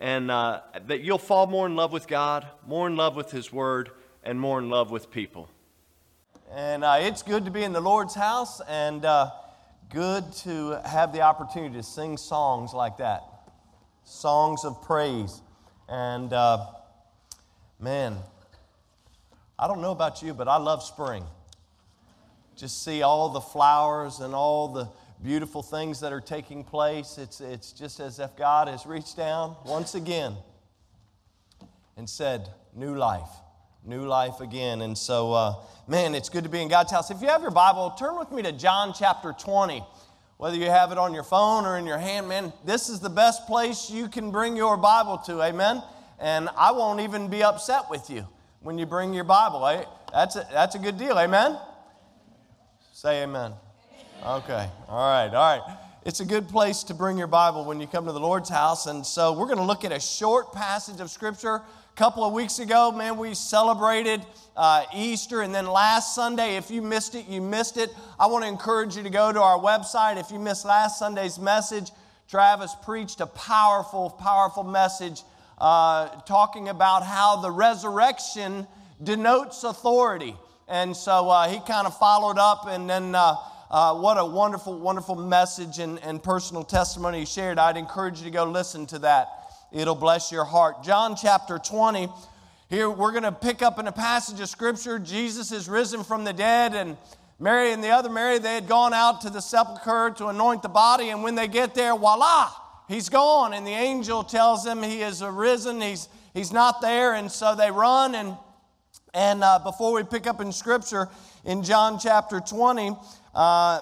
and uh, that you'll fall more in love with God, more in love with His Word, and more in love with people. And uh, it's good to be in the Lord's house and uh, good to have the opportunity to sing songs like that songs of praise. And uh, man, I don't know about you, but I love spring. Just see all the flowers and all the beautiful things that are taking place. It's, it's just as if God has reached down once again and said, New life, new life again. And so, uh, man, it's good to be in God's house. If you have your Bible, turn with me to John chapter 20. Whether you have it on your phone or in your hand, man, this is the best place you can bring your Bible to, amen? And I won't even be upset with you when you bring your Bible. Eh? That's a, that's a good deal, amen? Say amen. Okay, all right, all right. It's a good place to bring your Bible when you come to the Lord's house. And so we're going to look at a short passage of Scripture. A couple of weeks ago, man, we celebrated uh, Easter. And then last Sunday, if you missed it, you missed it. I want to encourage you to go to our website. If you missed last Sunday's message, Travis preached a powerful, powerful message uh, talking about how the resurrection denotes authority. And so uh, he kind of followed up and then uh, uh, what a wonderful, wonderful message and, and personal testimony he shared. I'd encourage you to go listen to that. It'll bless your heart. John chapter 20. Here we're going to pick up in a passage of scripture. Jesus is risen from the dead, and Mary and the other Mary, they had gone out to the sepulchre to anoint the body, and when they get there, voila, he's gone. And the angel tells them he is arisen, he's, he's not there, and so they run. And, and uh, before we pick up in scripture, in John chapter 20, uh,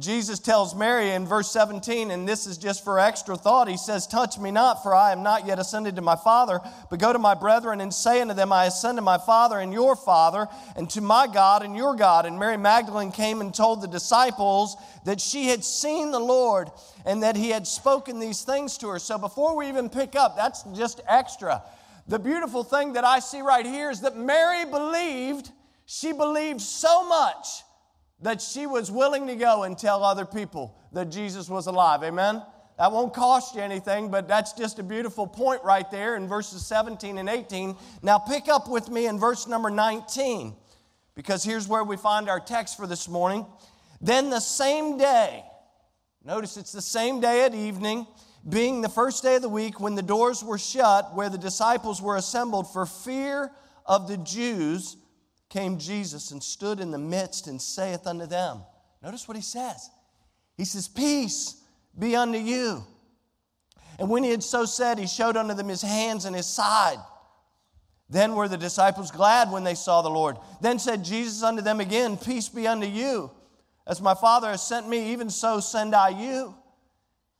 Jesus tells Mary in verse 17, and this is just for extra thought. He says, Touch me not, for I am not yet ascended to my Father, but go to my brethren and say unto them, I ascend to my Father and your Father, and to my God and your God. And Mary Magdalene came and told the disciples that she had seen the Lord and that he had spoken these things to her. So before we even pick up, that's just extra. The beautiful thing that I see right here is that Mary believed, she believed so much that she was willing to go and tell other people that Jesus was alive. Amen? That won't cost you anything, but that's just a beautiful point right there in verses 17 and 18. Now, pick up with me in verse number 19, because here's where we find our text for this morning. Then the same day, notice it's the same day at evening, being the first day of the week, when the doors were shut, where the disciples were assembled for fear of the Jews, came Jesus and stood in the midst and saith unto them, Notice what he says. He says, Peace be unto you. And when he had so said, he showed unto them his hands and his side. Then were the disciples glad when they saw the Lord. Then said Jesus unto them again, Peace be unto you. As my Father has sent me, even so send I you.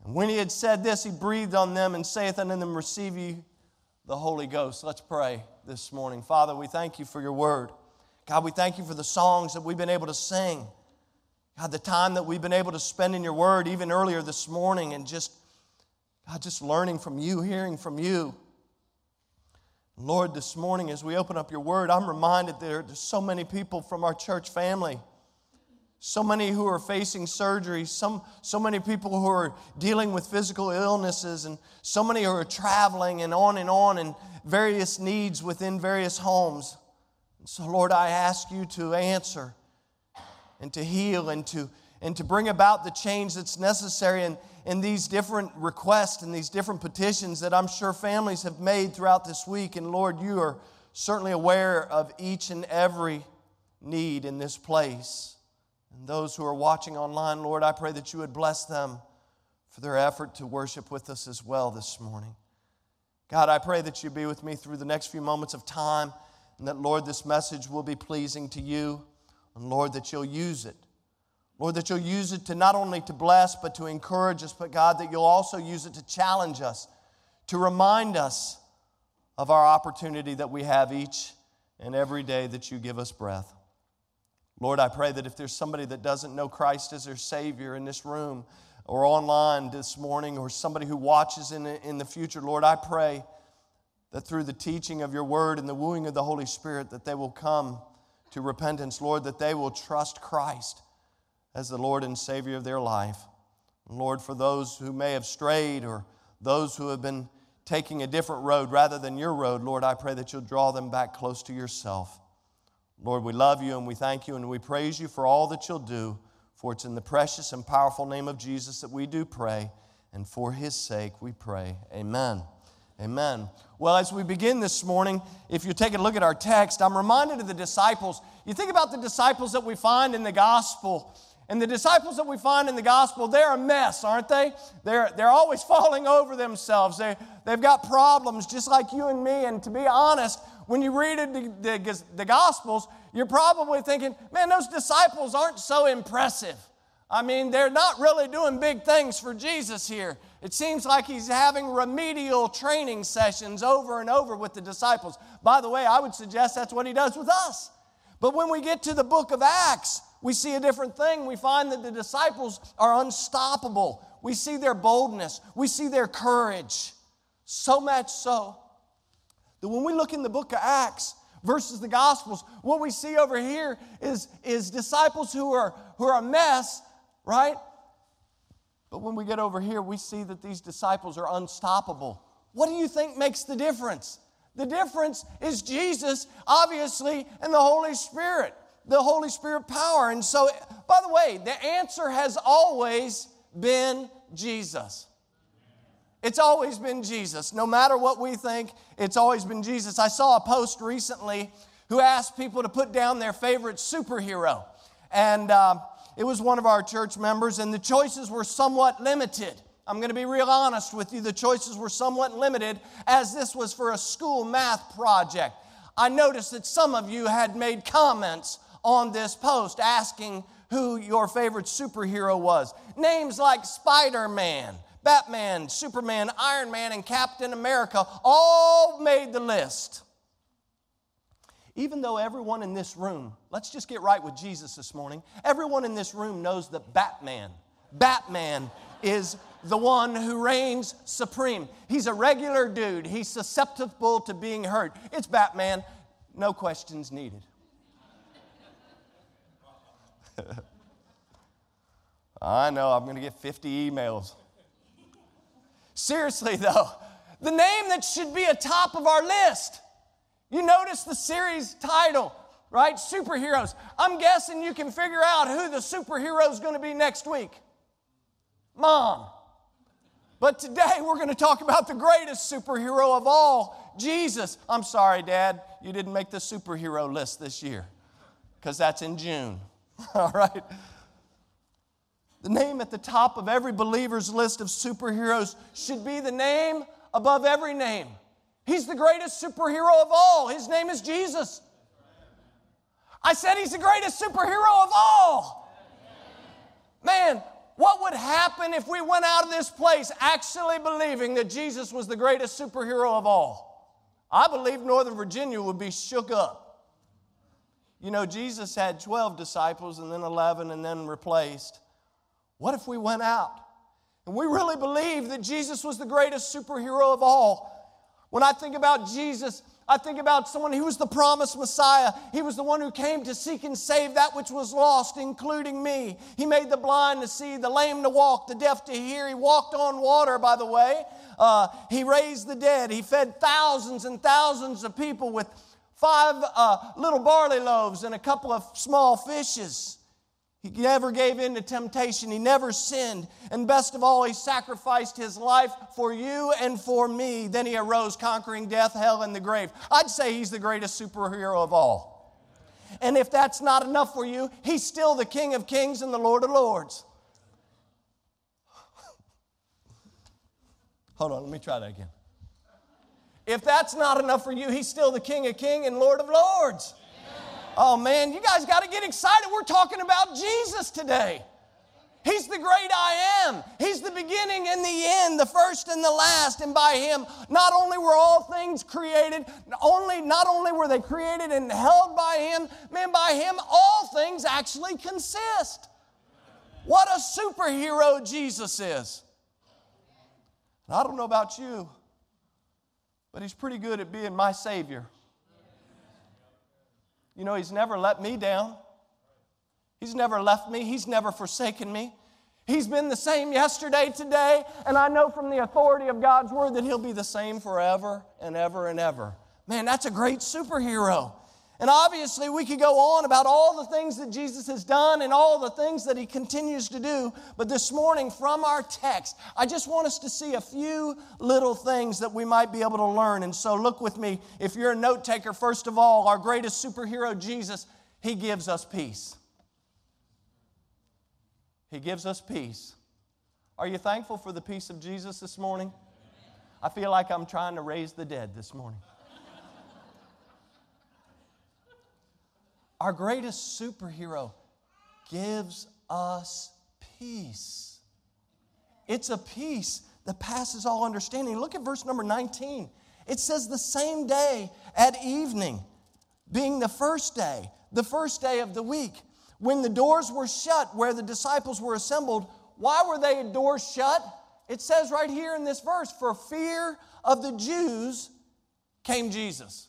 And when he had said this, he breathed on them and saith unto them, Receive ye the Holy Ghost. Let's pray this morning. Father, we thank you for your word. God, we thank you for the songs that we've been able to sing. God, the time that we've been able to spend in your word, even earlier this morning, and just, God, just learning from you, hearing from you. Lord, this morning as we open up your word, I'm reminded there, there's so many people from our church family, so many who are facing surgery, some, so many people who are dealing with physical illnesses, and so many who are traveling and on and on, and various needs within various homes. So, Lord, I ask you to answer and to heal and to, and to bring about the change that's necessary in, in these different requests and these different petitions that I'm sure families have made throughout this week. And Lord, you are certainly aware of each and every need in this place. And those who are watching online, Lord, I pray that you would bless them for their effort to worship with us as well this morning. God, I pray that you be with me through the next few moments of time. And that, Lord, this message will be pleasing to you. And Lord, that you'll use it. Lord, that you'll use it to not only to bless, but to encourage us, but God, that you'll also use it to challenge us, to remind us of our opportunity that we have each and every day that you give us breath. Lord, I pray that if there's somebody that doesn't know Christ as their Savior in this room or online this morning, or somebody who watches in the, in the future, Lord, I pray that through the teaching of your word and the wooing of the Holy Spirit, that they will come to repentance, Lord, that they will trust Christ as the Lord and Savior of their life. Lord, for those who may have strayed or those who have been taking a different road rather than your road, Lord, I pray that you'll draw them back close to yourself. Lord, we love you and we thank you and we praise you for all that you'll do. For it's in the precious and powerful name of Jesus that we do pray, and for his sake we pray. Amen. Amen. Well, as we begin this morning, if you take a look at our text, I'm reminded of the disciples. You think about the disciples that we find in the gospel. And the disciples that we find in the gospel, they're a mess, aren't they? They're, they're always falling over themselves. They, they've got problems just like you and me. And to be honest, when you read the, the, the gospels, you're probably thinking, man, those disciples aren't so impressive. I mean, they're not really doing big things for Jesus here. It seems like he's having remedial training sessions over and over with the disciples. By the way, I would suggest that's what he does with us. But when we get to the book of Acts, we see a different thing. We find that the disciples are unstoppable. We see their boldness, we see their courage. So much so that when we look in the book of Acts versus the Gospels, what we see over here is, is disciples who are, who are a mess, right? But when we get over here, we see that these disciples are unstoppable. What do you think makes the difference? The difference is Jesus, obviously, and the Holy Spirit, the Holy Spirit power. And so, by the way, the answer has always been Jesus. It's always been Jesus. No matter what we think, it's always been Jesus. I saw a post recently who asked people to put down their favorite superhero. And uh, it was one of our church members, and the choices were somewhat limited. I'm going to be real honest with you. The choices were somewhat limited as this was for a school math project. I noticed that some of you had made comments on this post asking who your favorite superhero was. Names like Spider Man, Batman, Superman, Iron Man, and Captain America all made the list. Even though everyone in this room, let's just get right with Jesus this morning, everyone in this room knows that Batman, Batman is the one who reigns supreme. He's a regular dude, he's susceptible to being hurt. It's Batman, no questions needed. I know, I'm gonna get 50 emails. Seriously, though, the name that should be atop of our list you notice the series title, right? Superheroes. I'm guessing you can figure out who the superhero is going to be next week. Mom. But today we're going to talk about the greatest superhero of all, Jesus. I'm sorry, Dad, you didn't make the superhero list this year because that's in June. all right? The name at the top of every believer's list of superheroes should be the name above every name He's the greatest superhero of all. His name is Jesus. I said he's the greatest superhero of all. Man, what would happen if we went out of this place actually believing that Jesus was the greatest superhero of all? I believe Northern Virginia would be shook up. You know, Jesus had 12 disciples and then 11 and then replaced. What if we went out and we really believed that Jesus was the greatest superhero of all? When I think about Jesus, I think about someone who was the promised Messiah. He was the one who came to seek and save that which was lost, including me. He made the blind to see, the lame to walk, the deaf to hear. He walked on water, by the way. Uh, he raised the dead. He fed thousands and thousands of people with five uh, little barley loaves and a couple of small fishes. He never gave in to temptation. He never sinned. And best of all, he sacrificed his life for you and for me. Then he arose, conquering death, hell, and the grave. I'd say he's the greatest superhero of all. And if that's not enough for you, he's still the King of kings and the Lord of lords. Hold on, let me try that again. If that's not enough for you, he's still the King of kings and Lord of lords. Oh man, you guys got to get excited. We're talking about Jesus today. He's the great I am. He's the beginning and the end, the first and the last. And by Him, not only were all things created, only, not only were they created and held by Him, man, by Him, all things actually consist. What a superhero Jesus is. I don't know about you, but He's pretty good at being my Savior. You know, He's never let me down. He's never left me, He's never forsaken me. He's been the same yesterday, today, and I know from the authority of God's word that He'll be the same forever and ever and ever. Man, that's a great superhero. And obviously, we could go on about all the things that Jesus has done and all the things that he continues to do. But this morning, from our text, I just want us to see a few little things that we might be able to learn. And so, look with me. If you're a note taker, first of all, our greatest superhero, Jesus, he gives us peace. He gives us peace. Are you thankful for the peace of Jesus this morning? I feel like I'm trying to raise the dead this morning. Our greatest superhero gives us peace. It's a peace that passes all understanding. Look at verse number 19. It says, The same day at evening, being the first day, the first day of the week, when the doors were shut where the disciples were assembled, why were they doors shut? It says right here in this verse, for fear of the Jews came Jesus.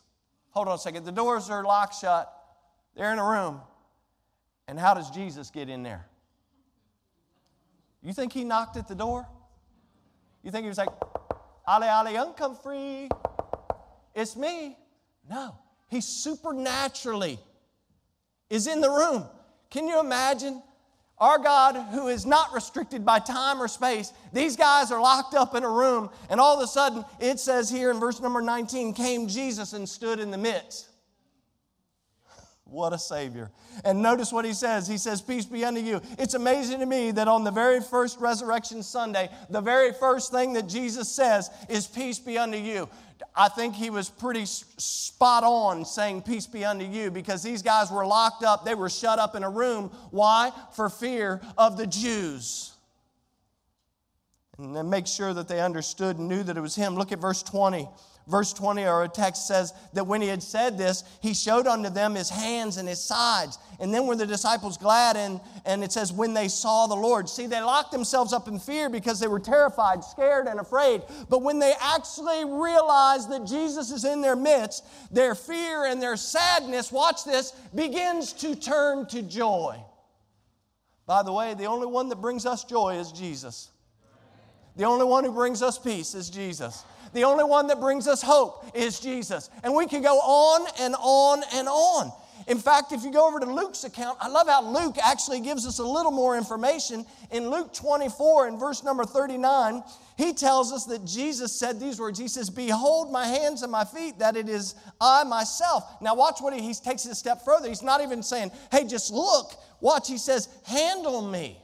Hold on a second. The doors are locked shut. They're in a room. And how does Jesus get in there? You think he knocked at the door? You think he was like, Ali, Ali, come free. It's me. No. He supernaturally is in the room. Can you imagine? Our God, who is not restricted by time or space, these guys are locked up in a room, and all of a sudden, it says here in verse number 19, came Jesus and stood in the midst. What a Savior. And notice what he says. He says, Peace be unto you. It's amazing to me that on the very first Resurrection Sunday, the very first thing that Jesus says is, Peace be unto you. I think he was pretty spot on saying, Peace be unto you, because these guys were locked up. They were shut up in a room. Why? For fear of the Jews. And then make sure that they understood and knew that it was him. Look at verse 20. Verse 20, or our text says that when he had said this, he showed unto them his hands and his sides. And then were the disciples glad, and, and it says, when they saw the Lord. See, they locked themselves up in fear because they were terrified, scared, and afraid. But when they actually realized that Jesus is in their midst, their fear and their sadness, watch this, begins to turn to joy. By the way, the only one that brings us joy is Jesus. The only one who brings us peace is Jesus. The only one that brings us hope is Jesus. And we can go on and on and on. In fact, if you go over to Luke's account, I love how Luke actually gives us a little more information. In Luke 24, in verse number 39, he tells us that Jesus said these words He says, Behold my hands and my feet, that it is I myself. Now, watch what he, he takes it a step further. He's not even saying, Hey, just look. Watch, he says, Handle me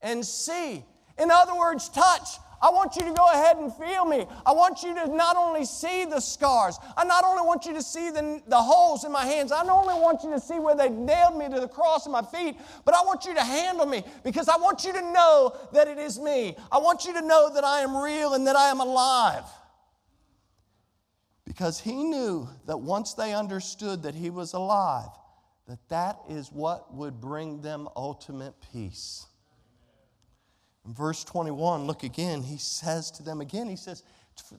and see. In other words, touch. I want you to go ahead and feel me. I want you to not only see the scars, I not only want you to see the, the holes in my hands, I not only want you to see where they nailed me to the cross in my feet, but I want you to handle me because I want you to know that it is me. I want you to know that I am real and that I am alive. Because he knew that once they understood that he was alive, that that is what would bring them ultimate peace. In verse 21, look again, he says to them again, he says,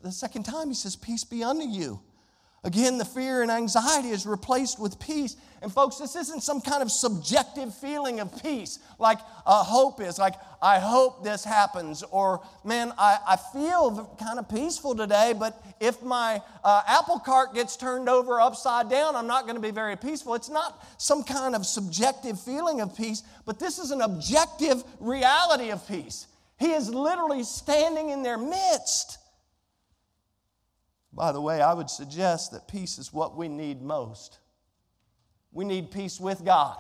the second time, he says, Peace be unto you. Again, the fear and anxiety is replaced with peace. And, folks, this isn't some kind of subjective feeling of peace like uh, hope is, like, I hope this happens, or, man, I, I feel kind of peaceful today, but if my uh, apple cart gets turned over upside down, I'm not going to be very peaceful. It's not some kind of subjective feeling of peace, but this is an objective reality of peace. He is literally standing in their midst. By the way, I would suggest that peace is what we need most. We need peace with God.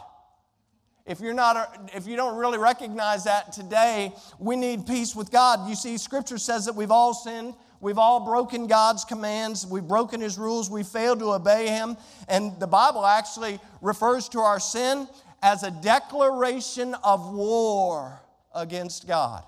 If you're not if you don't really recognize that today, we need peace with God. You see scripture says that we've all sinned, we've all broken God's commands, we've broken his rules, we failed to obey him, and the Bible actually refers to our sin as a declaration of war against God.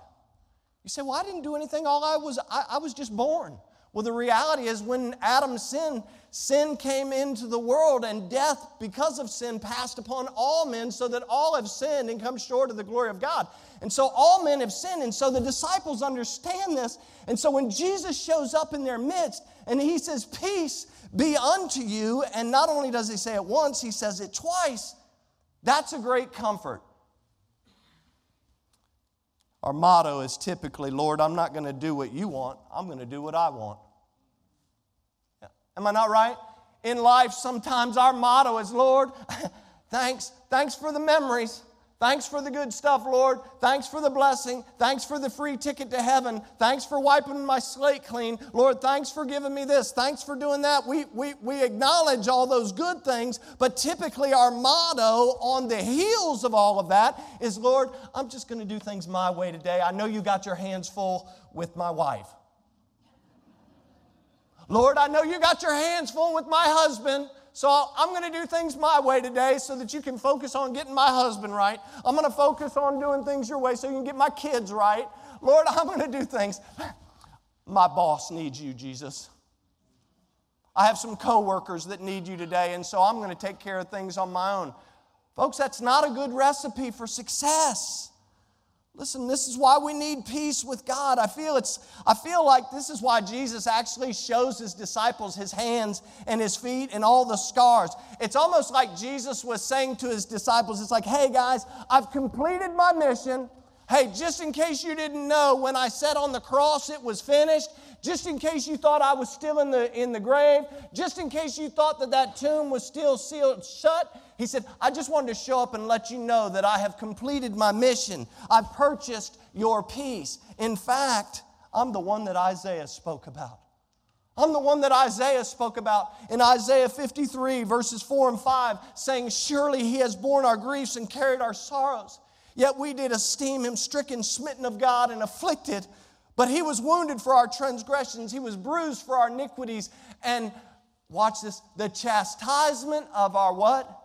You say, Well, I didn't do anything. All I was, I, I was just born. Well, the reality is when Adam sinned, sin came into the world, and death, because of sin, passed upon all men, so that all have sinned and come short of the glory of God. And so all men have sinned. And so the disciples understand this. And so when Jesus shows up in their midst and he says, Peace be unto you, and not only does he say it once, he says it twice, that's a great comfort. Our motto is typically, Lord, I'm not going to do what you want, I'm going to do what I want. Am I not right? In life, sometimes our motto is, Lord, thanks, thanks for the memories. Thanks for the good stuff, Lord. Thanks for the blessing. Thanks for the free ticket to heaven. Thanks for wiping my slate clean. Lord, thanks for giving me this. Thanks for doing that. We, we, we acknowledge all those good things, but typically our motto on the heels of all of that is, Lord, I'm just going to do things my way today. I know you got your hands full with my wife. Lord, I know you got your hands full with my husband. So I'm going to do things my way today so that you can focus on getting my husband right. I'm going to focus on doing things your way so you can get my kids right. Lord, I'm going to do things. My boss needs you, Jesus. I have some coworkers that need you today, and so I'm going to take care of things on my own. Folks, that's not a good recipe for success. Listen, this is why we need peace with God. I feel it's I feel like this is why Jesus actually shows his disciples his hands and his feet and all the scars. It's almost like Jesus was saying to his disciples, it's like, "Hey guys, I've completed my mission. Hey, just in case you didn't know, when I said on the cross it was finished, just in case you thought I was still in the, in the grave, just in case you thought that that tomb was still sealed shut, he said, I just wanted to show up and let you know that I have completed my mission. I've purchased your peace. In fact, I'm the one that Isaiah spoke about. I'm the one that Isaiah spoke about in Isaiah 53, verses 4 and 5, saying, Surely he has borne our griefs and carried our sorrows. Yet we did esteem him stricken, smitten of God, and afflicted. But he was wounded for our transgressions, he was bruised for our iniquities. And watch this the chastisement of our what?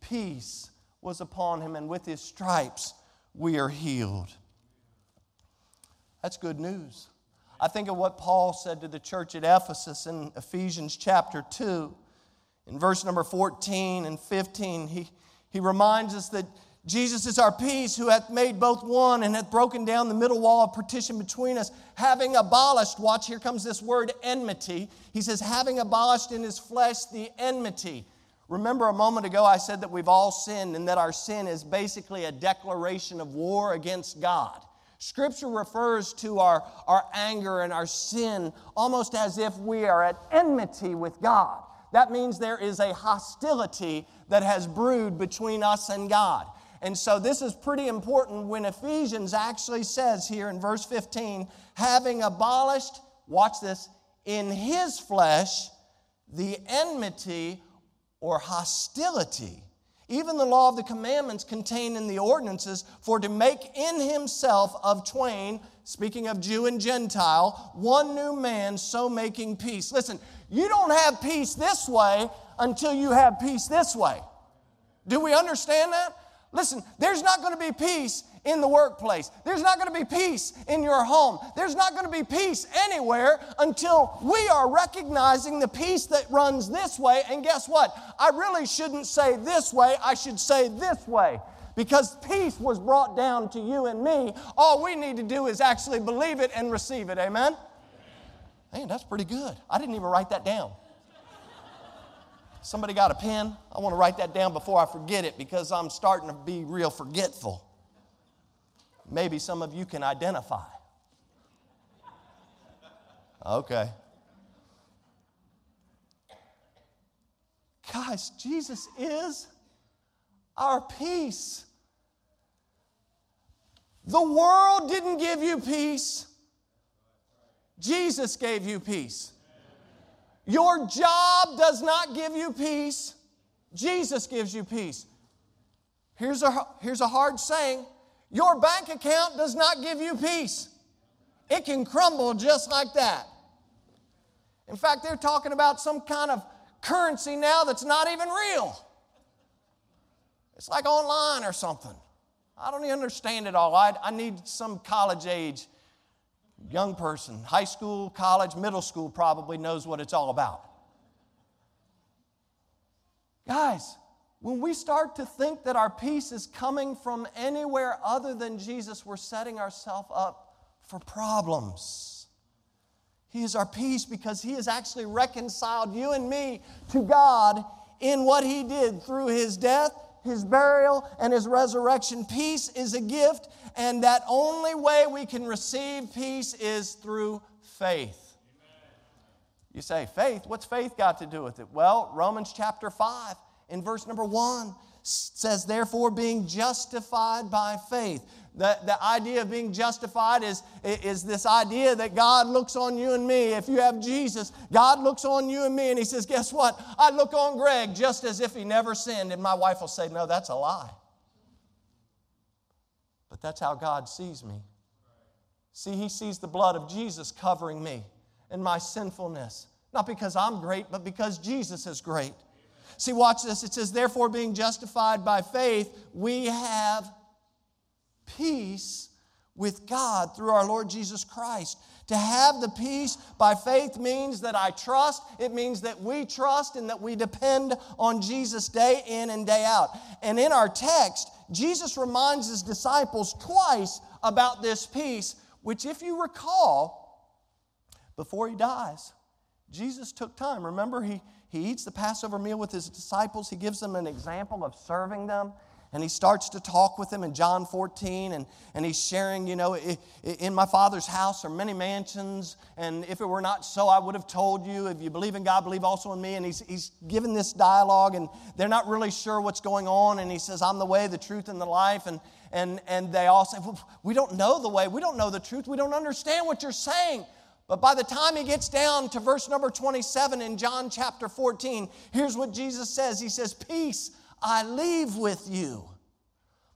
Peace was upon him, and with his stripes we are healed. That's good news. I think of what Paul said to the church at Ephesus in Ephesians chapter 2. In verse number 14 and 15, he, he reminds us that Jesus is our peace, who hath made both one and hath broken down the middle wall of partition between us, having abolished, watch, here comes this word enmity. He says, having abolished in his flesh the enmity. Remember a moment ago I said that we've all sinned and that our sin is basically a declaration of war against God. Scripture refers to our, our anger and our sin almost as if we are at enmity with God. That means there is a hostility that has brewed between us and God. And so this is pretty important when Ephesians actually says here in verse 15, having abolished, watch this, in his flesh the enmity or hostility. Even the law of the commandments contained in the ordinances, for to make in himself of twain, speaking of Jew and Gentile, one new man, so making peace. Listen, you don't have peace this way until you have peace this way. Do we understand that? Listen, there's not going to be peace in the workplace. There's not going to be peace in your home. There's not going to be peace anywhere until we are recognizing the peace that runs this way. And guess what? I really shouldn't say this way, I should say this way. Because peace was brought down to you and me. All we need to do is actually believe it and receive it. Amen? Man, that's pretty good. I didn't even write that down. Somebody got a pen? I want to write that down before I forget it because I'm starting to be real forgetful. Maybe some of you can identify. Okay. Guys, Jesus is our peace. The world didn't give you peace, Jesus gave you peace. Your job does not give you peace. Jesus gives you peace. Here's a, here's a hard saying your bank account does not give you peace. It can crumble just like that. In fact, they're talking about some kind of currency now that's not even real. It's like online or something. I don't even understand it all. I, I need some college age young person, high school, college, middle school probably knows what it's all about. Guys, when we start to think that our peace is coming from anywhere other than Jesus, we're setting ourselves up for problems. He is our peace because He has actually reconciled you and me to God in what He did through His death his burial, and his resurrection. Peace is a gift, and that only way we can receive peace is through faith. You say, faith? What's faith got to do with it? Well, Romans chapter 5, in verse number 1, says, Therefore, being justified by faith. The, the idea of being justified is, is this idea that God looks on you and me. If you have Jesus, God looks on you and me and He says, Guess what? I look on Greg just as if he never sinned. And my wife will say, No, that's a lie. But that's how God sees me. See, He sees the blood of Jesus covering me and my sinfulness. Not because I'm great, but because Jesus is great. See, watch this. It says, Therefore, being justified by faith, we have peace with God through our Lord Jesus Christ. To have the peace by faith means that I trust, it means that we trust and that we depend on Jesus day in and day out. And in our text, Jesus reminds his disciples twice about this peace, which, if you recall, before he dies, Jesus took time. Remember, he, he eats the Passover meal with his disciples, he gives them an example of serving them and he starts to talk with them in John 14, and, and he's sharing, you know, in my Father's house are many mansions, and if it were not so, I would have told you. If you believe in God, believe also in me. And he's, he's given this dialogue, and they're not really sure what's going on, and he says, I'm the way, the truth, and the life. And, and, and they all say, well, We don't know the way, we don't know the truth, we don't understand what you're saying. But by the time he gets down to verse number 27 in John chapter 14, here's what Jesus says He says, Peace I leave with you.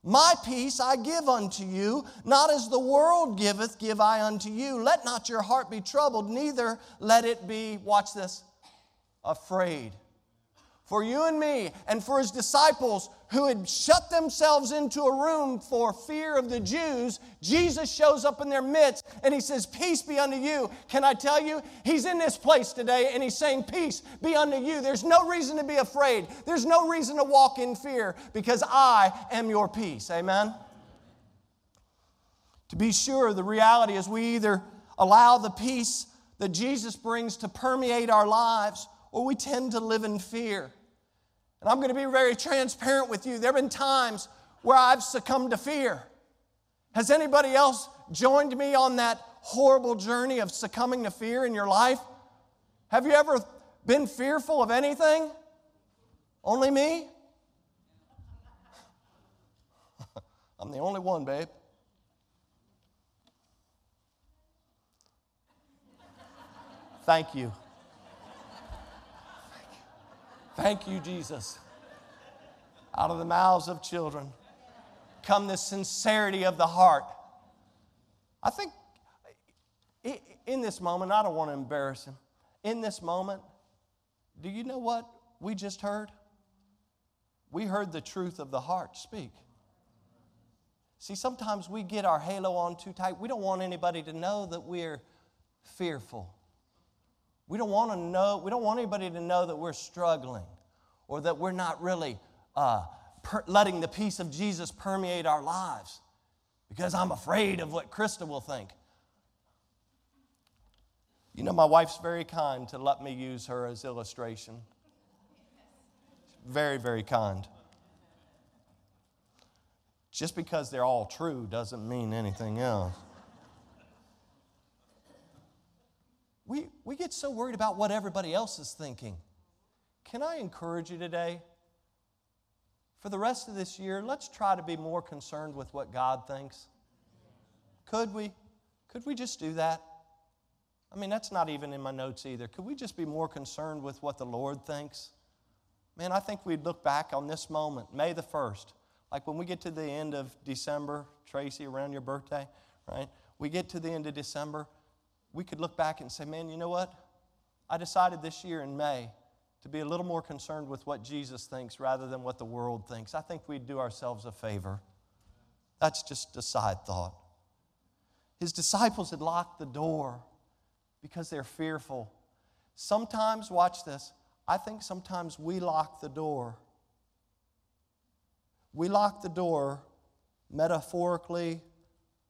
My peace I give unto you, not as the world giveth, give I unto you. Let not your heart be troubled, neither let it be, watch this, afraid for you and me and for his disciples who had shut themselves into a room for fear of the Jews, Jesus shows up in their midst and he says, Peace be unto you. Can I tell you? He's in this place today and he's saying, Peace be unto you. There's no reason to be afraid, there's no reason to walk in fear because I am your peace. Amen? To be sure, the reality is we either allow the peace that Jesus brings to permeate our lives or we tend to live in fear. And I'm going to be very transparent with you. There have been times where I've succumbed to fear. Has anybody else joined me on that horrible journey of succumbing to fear in your life? Have you ever been fearful of anything? Only me? I'm the only one, babe. Thank you. Thank you, Jesus. Out of the mouths of children come the sincerity of the heart. I think in this moment, I don't want to embarrass him. In this moment, do you know what we just heard? We heard the truth of the heart speak. See, sometimes we get our halo on too tight. We don't want anybody to know that we're fearful. We don't want to know, we don't want anybody to know that we're struggling or that we're not really uh, per- letting the peace of Jesus permeate our lives because I'm afraid of what Krista will think. You know, my wife's very kind to let me use her as illustration. Very, very kind. Just because they're all true doesn't mean anything else. We, we get so worried about what everybody else is thinking. Can I encourage you today? For the rest of this year, let's try to be more concerned with what God thinks. Could we? Could we just do that? I mean, that's not even in my notes either. Could we just be more concerned with what the Lord thinks? Man, I think we'd look back on this moment, May the 1st, like when we get to the end of December, Tracy, around your birthday, right? We get to the end of December we could look back and say, man, you know what? I decided this year in May to be a little more concerned with what Jesus thinks rather than what the world thinks. I think we'd do ourselves a favor. That's just a side thought. His disciples had locked the door because they're fearful. Sometimes, watch this, I think sometimes we lock the door. We lock the door metaphorically,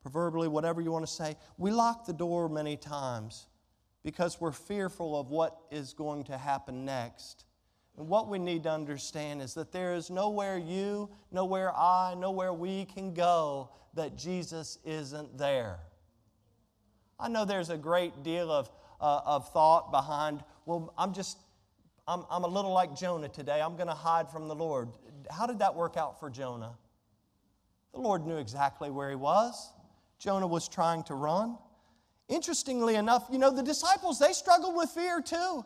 proverbially, whatever you want to say. We lock the door many times because we're fearful of what is going to happen next. And what we need to understand is that there is nowhere you, nowhere I, nowhere we can go that Jesus isn't there. I know there's a great deal of, uh, of thought behind, well, I'm just, I'm, I'm a little like Jonah today. I'm going to hide from the Lord. How did that work out for Jonah? The Lord knew exactly where he was. Jonah was trying to run. Interestingly enough, you know, the disciples, they struggled with fear too.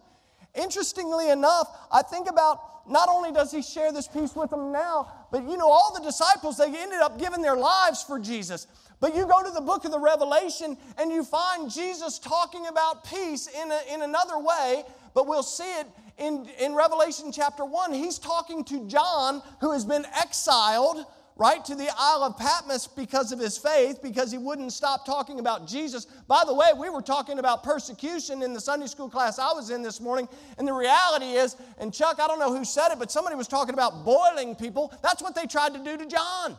Interestingly enough, I think about not only does he share this peace with them now, but you know, all the disciples, they ended up giving their lives for Jesus. But you go to the book of the Revelation and you find Jesus talking about peace in, a, in another way, but we'll see it in, in Revelation chapter 1. He's talking to John, who has been exiled right to the Isle of Patmos because of his faith, because he wouldn't stop talking about Jesus. By the way, we were talking about persecution in the Sunday school class I was in this morning, and the reality is, and Chuck, I don't know who said it, but somebody was talking about boiling people. That's what they tried to do to John.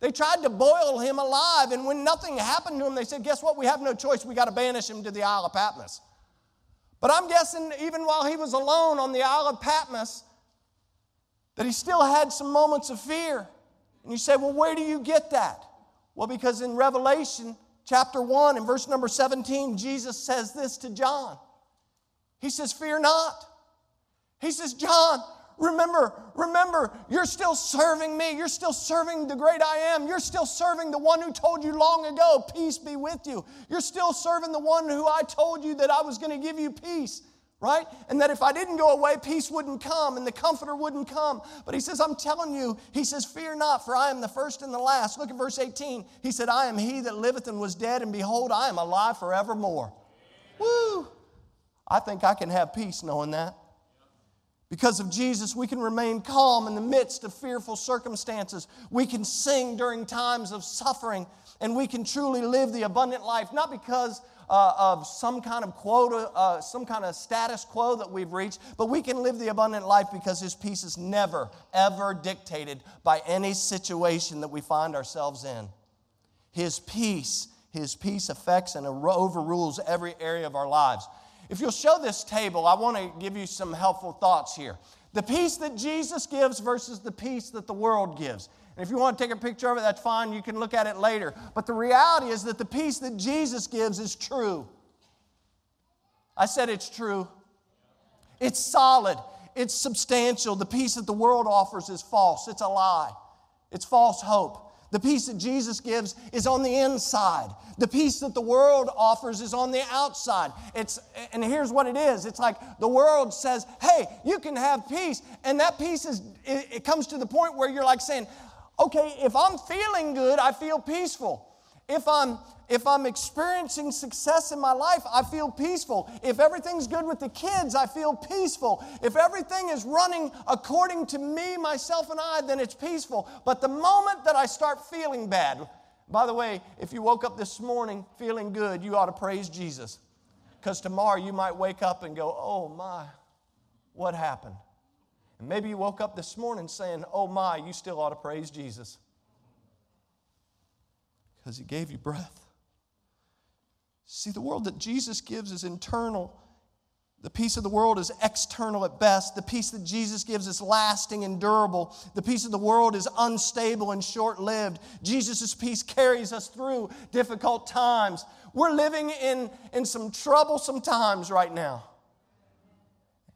They tried to boil him alive, and when nothing happened to him, they said, Guess what? We have no choice. We got to banish him to the Isle of Patmos. But I'm guessing, even while he was alone on the Isle of Patmos, that he still had some moments of fear. And you say, well, where do you get that? Well, because in Revelation chapter 1 and verse number 17, Jesus says this to John. He says, Fear not. He says, John, remember, remember, you're still serving me. You're still serving the great I am. You're still serving the one who told you long ago, Peace be with you. You're still serving the one who I told you that I was going to give you peace right? And that if I didn't go away, peace wouldn't come and the comforter wouldn't come. But he says, I'm telling you, he says, Fear not, for I am the first and the last. Look at verse 18. He said, I am he that liveth and was dead, and behold, I am alive forevermore. Woo! I think I can have peace knowing that. Because of Jesus, we can remain calm in the midst of fearful circumstances. We can sing during times of suffering, and we can truly live the abundant life, not because uh, of some kind of quota, uh, some kind of status quo that we've reached, but we can live the abundant life because His peace is never, ever dictated by any situation that we find ourselves in. His peace, His peace affects and overrules every area of our lives. If you'll show this table, I want to give you some helpful thoughts here. The peace that Jesus gives versus the peace that the world gives. And if you want to take a picture of it, that's fine. You can look at it later. But the reality is that the peace that Jesus gives is true. I said it's true. It's solid. It's substantial. The peace that the world offers is false. It's a lie. It's false hope. The peace that Jesus gives is on the inside. The peace that the world offers is on the outside. It's, and here's what it is it's like the world says, hey, you can have peace. And that peace is, it, it comes to the point where you're like saying, okay, if I'm feeling good, I feel peaceful. If I'm if I'm experiencing success in my life, I feel peaceful. If everything's good with the kids, I feel peaceful. If everything is running according to me, myself, and I, then it's peaceful. But the moment that I start feeling bad, by the way, if you woke up this morning feeling good, you ought to praise Jesus. Because tomorrow you might wake up and go, oh my, what happened? And maybe you woke up this morning saying, Oh my, you still ought to praise Jesus. Because he gave you breath. See, the world that Jesus gives is internal. The peace of the world is external at best. The peace that Jesus gives is lasting and durable. The peace of the world is unstable and short lived. Jesus' peace carries us through difficult times. We're living in, in some troublesome times right now.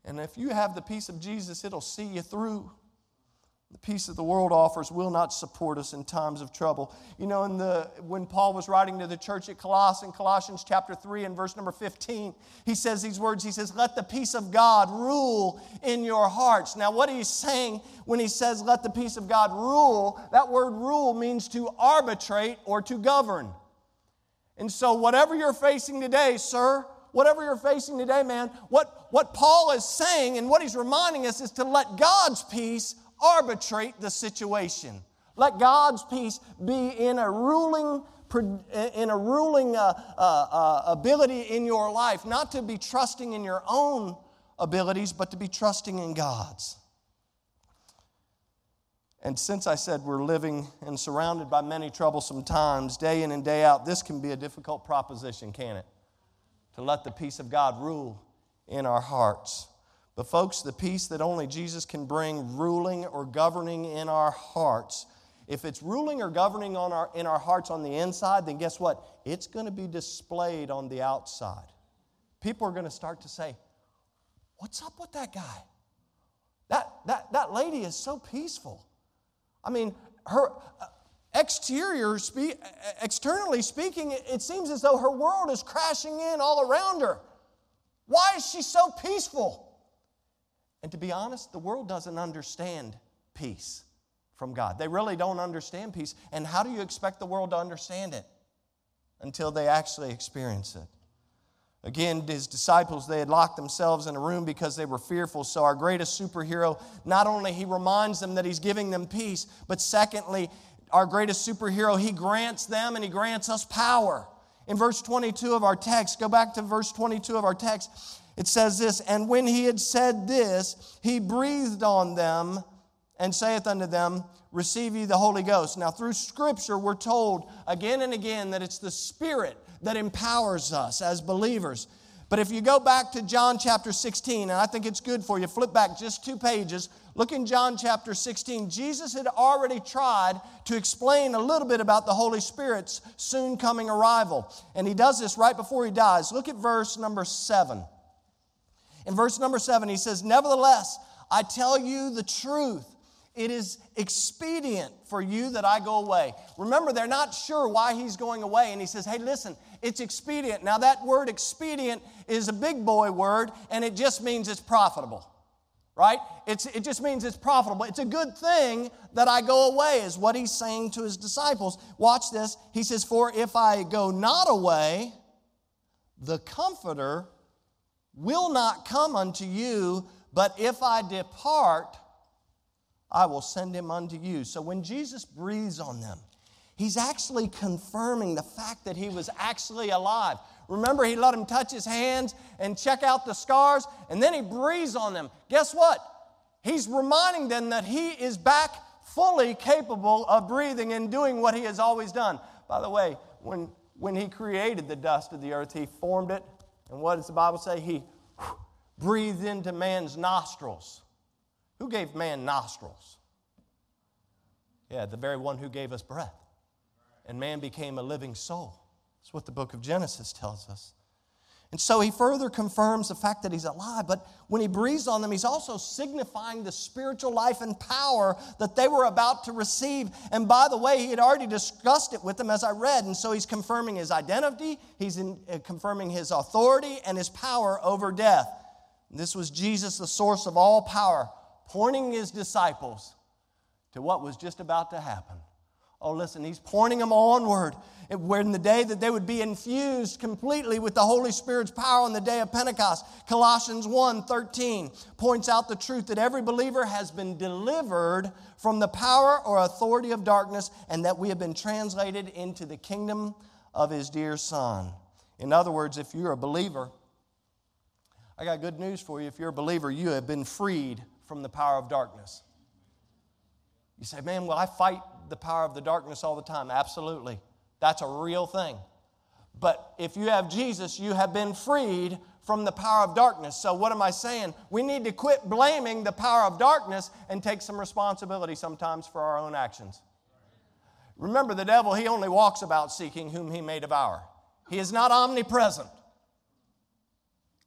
And if you have the peace of Jesus, it'll see you through. The peace that the world offers will not support us in times of trouble. You know, in the, when Paul was writing to the church at Colossus, in Colossians chapter 3 and verse number 15, he says these words He says, Let the peace of God rule in your hearts. Now, what he's saying when he says, Let the peace of God rule, that word rule means to arbitrate or to govern. And so, whatever you're facing today, sir, whatever you're facing today, man, what, what Paul is saying and what he's reminding us is to let God's peace arbitrate the situation. Let God's peace be in a ruling in a ruling uh, uh, uh, ability in your life, not to be trusting in your own abilities, but to be trusting in God's. And since I said we're living and surrounded by many troublesome times, day in and day out, this can be a difficult proposition, can it? To let the peace of God rule in our hearts. But, folks, the peace that only Jesus can bring, ruling or governing in our hearts, if it's ruling or governing on our, in our hearts on the inside, then guess what? It's going to be displayed on the outside. People are going to start to say, What's up with that guy? That, that, that lady is so peaceful. I mean, her exterior, spe- externally speaking, it seems as though her world is crashing in all around her. Why is she so peaceful? And to be honest, the world doesn't understand peace from God. They really don't understand peace. And how do you expect the world to understand it? Until they actually experience it. Again, his disciples, they had locked themselves in a room because they were fearful. So our greatest superhero, not only he reminds them that he's giving them peace, but secondly, our greatest superhero, he grants them and he grants us power. In verse 22 of our text, go back to verse 22 of our text. It says this, and when he had said this, he breathed on them and saith unto them, Receive ye the Holy Ghost. Now, through Scripture, we're told again and again that it's the Spirit that empowers us as believers. But if you go back to John chapter 16, and I think it's good for you, flip back just two pages. Look in John chapter 16. Jesus had already tried to explain a little bit about the Holy Spirit's soon coming arrival. And he does this right before he dies. Look at verse number 7. In verse number seven, he says, Nevertheless, I tell you the truth. It is expedient for you that I go away. Remember, they're not sure why he's going away. And he says, Hey, listen, it's expedient. Now, that word expedient is a big boy word, and it just means it's profitable, right? It's, it just means it's profitable. It's a good thing that I go away, is what he's saying to his disciples. Watch this. He says, For if I go not away, the Comforter will not come unto you, but if I depart, I will send him unto you. So when Jesus breathes on them, he's actually confirming the fact that he was actually alive. Remember, he let him touch his hands and check out the scars, and then he breathes on them. Guess what? He's reminding them that he is back fully capable of breathing and doing what he has always done. By the way, when, when he created the dust of the earth, he formed it and what does the Bible say? He breathed into man's nostrils. Who gave man nostrils? Yeah, the very one who gave us breath. And man became a living soul. That's what the book of Genesis tells us. And so he further confirms the fact that he's alive, but when he breathes on them, he's also signifying the spiritual life and power that they were about to receive. And by the way, he had already discussed it with them as I read, and so he's confirming his identity, he's in, uh, confirming his authority and his power over death. And this was Jesus, the source of all power, pointing his disciples to what was just about to happen. Oh, listen, he's pointing them onward. In the day that they would be infused completely with the Holy Spirit's power on the day of Pentecost. Colossians 1 13 points out the truth that every believer has been delivered from the power or authority of darkness and that we have been translated into the kingdom of his dear Son. In other words, if you're a believer, I got good news for you. If you're a believer, you have been freed from the power of darkness. You say, man, well, I fight the power of the darkness all the time. Absolutely. That's a real thing. But if you have Jesus, you have been freed from the power of darkness. So, what am I saying? We need to quit blaming the power of darkness and take some responsibility sometimes for our own actions. Remember, the devil, he only walks about seeking whom he may devour. He is not omnipresent.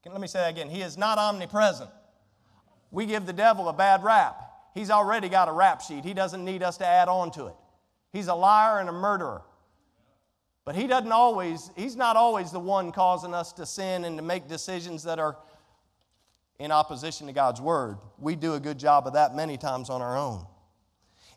Let me say that again. He is not omnipresent. We give the devil a bad rap. He's already got a rap sheet. He doesn't need us to add on to it. He's a liar and a murderer. But he doesn't always, he's not always the one causing us to sin and to make decisions that are in opposition to God's word. We do a good job of that many times on our own.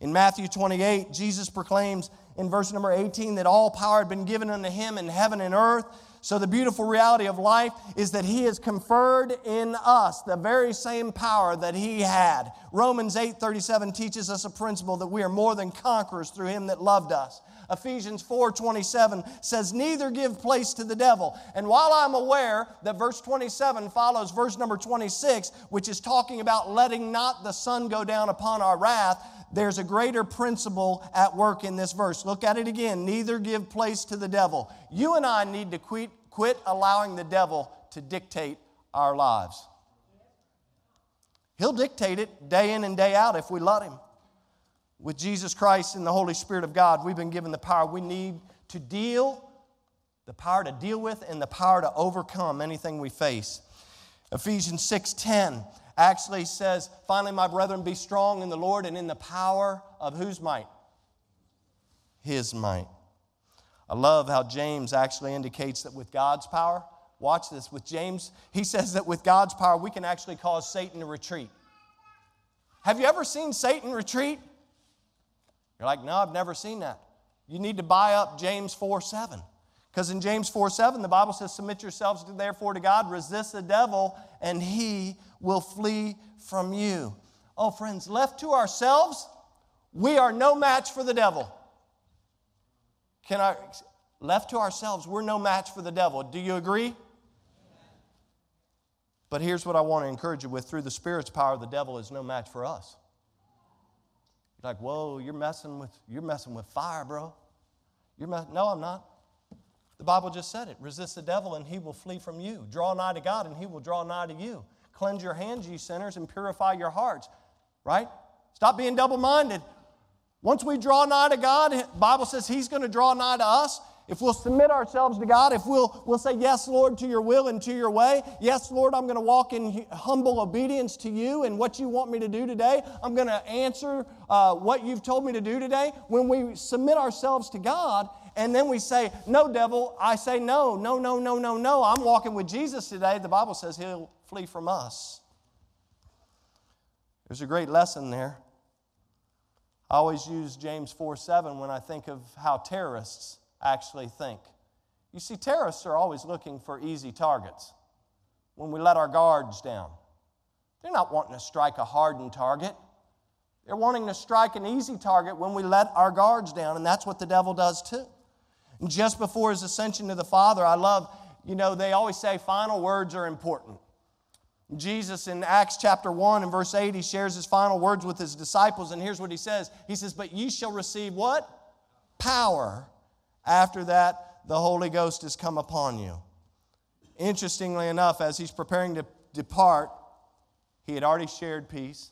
In Matthew 28, Jesus proclaims in verse number 18 that all power had been given unto him in heaven and earth. So, the beautiful reality of life is that He has conferred in us the very same power that He had. Romans 8 37 teaches us a principle that we are more than conquerors through Him that loved us. Ephesians 4 27 says, Neither give place to the devil. And while I'm aware that verse 27 follows verse number 26, which is talking about letting not the sun go down upon our wrath, there's a greater principle at work in this verse. Look at it again. Neither give place to the devil. You and I need to quit, quit allowing the devil to dictate our lives. He'll dictate it day in and day out if we let him. With Jesus Christ and the Holy Spirit of God, we've been given the power we need to deal, the power to deal with, and the power to overcome anything we face. Ephesians 6:10 actually says, Finally, my brethren, be strong in the Lord and in the power of whose might? His might. I love how James actually indicates that with God's power, watch this, with James, he says that with God's power, we can actually cause Satan to retreat. Have you ever seen Satan retreat? You're like, no, I've never seen that. You need to buy up James 4 7. Because in James 4 7, the Bible says, Submit yourselves therefore to God, resist the devil, and he will flee from you. Oh, friends, left to ourselves, we are no match for the devil. Can I, left to ourselves, we're no match for the devil. Do you agree? But here's what I want to encourage you with through the Spirit's power, the devil is no match for us. Like, whoa, you're messing with, you're messing with fire, bro. You're mess- no, I'm not. The Bible just said it. Resist the devil and he will flee from you. Draw nigh to God and he will draw nigh to you. Cleanse your hands, ye sinners, and purify your hearts. Right? Stop being double minded. Once we draw nigh to God, Bible says he's going to draw nigh to us. If we'll submit ourselves to God, if we'll, we'll say, Yes, Lord, to your will and to your way. Yes, Lord, I'm going to walk in humble obedience to you and what you want me to do today. I'm going to answer uh, what you've told me to do today. When we submit ourselves to God, and then we say, No, devil, I say no, no, no, no, no, no. I'm walking with Jesus today. The Bible says he'll flee from us. There's a great lesson there. I always use James 4 7 when I think of how terrorists actually think. You see, terrorists are always looking for easy targets when we let our guards down. They're not wanting to strike a hardened target. They're wanting to strike an easy target when we let our guards down, and that's what the devil does too. And just before his ascension to the Father, I love, you know, they always say final words are important. Jesus in Acts chapter 1 and verse 8, he shares his final words with his disciples, and here's what he says He says, But ye shall receive what? Power. After that, the Holy Ghost has come upon you. Interestingly enough, as he's preparing to depart, he had already shared peace,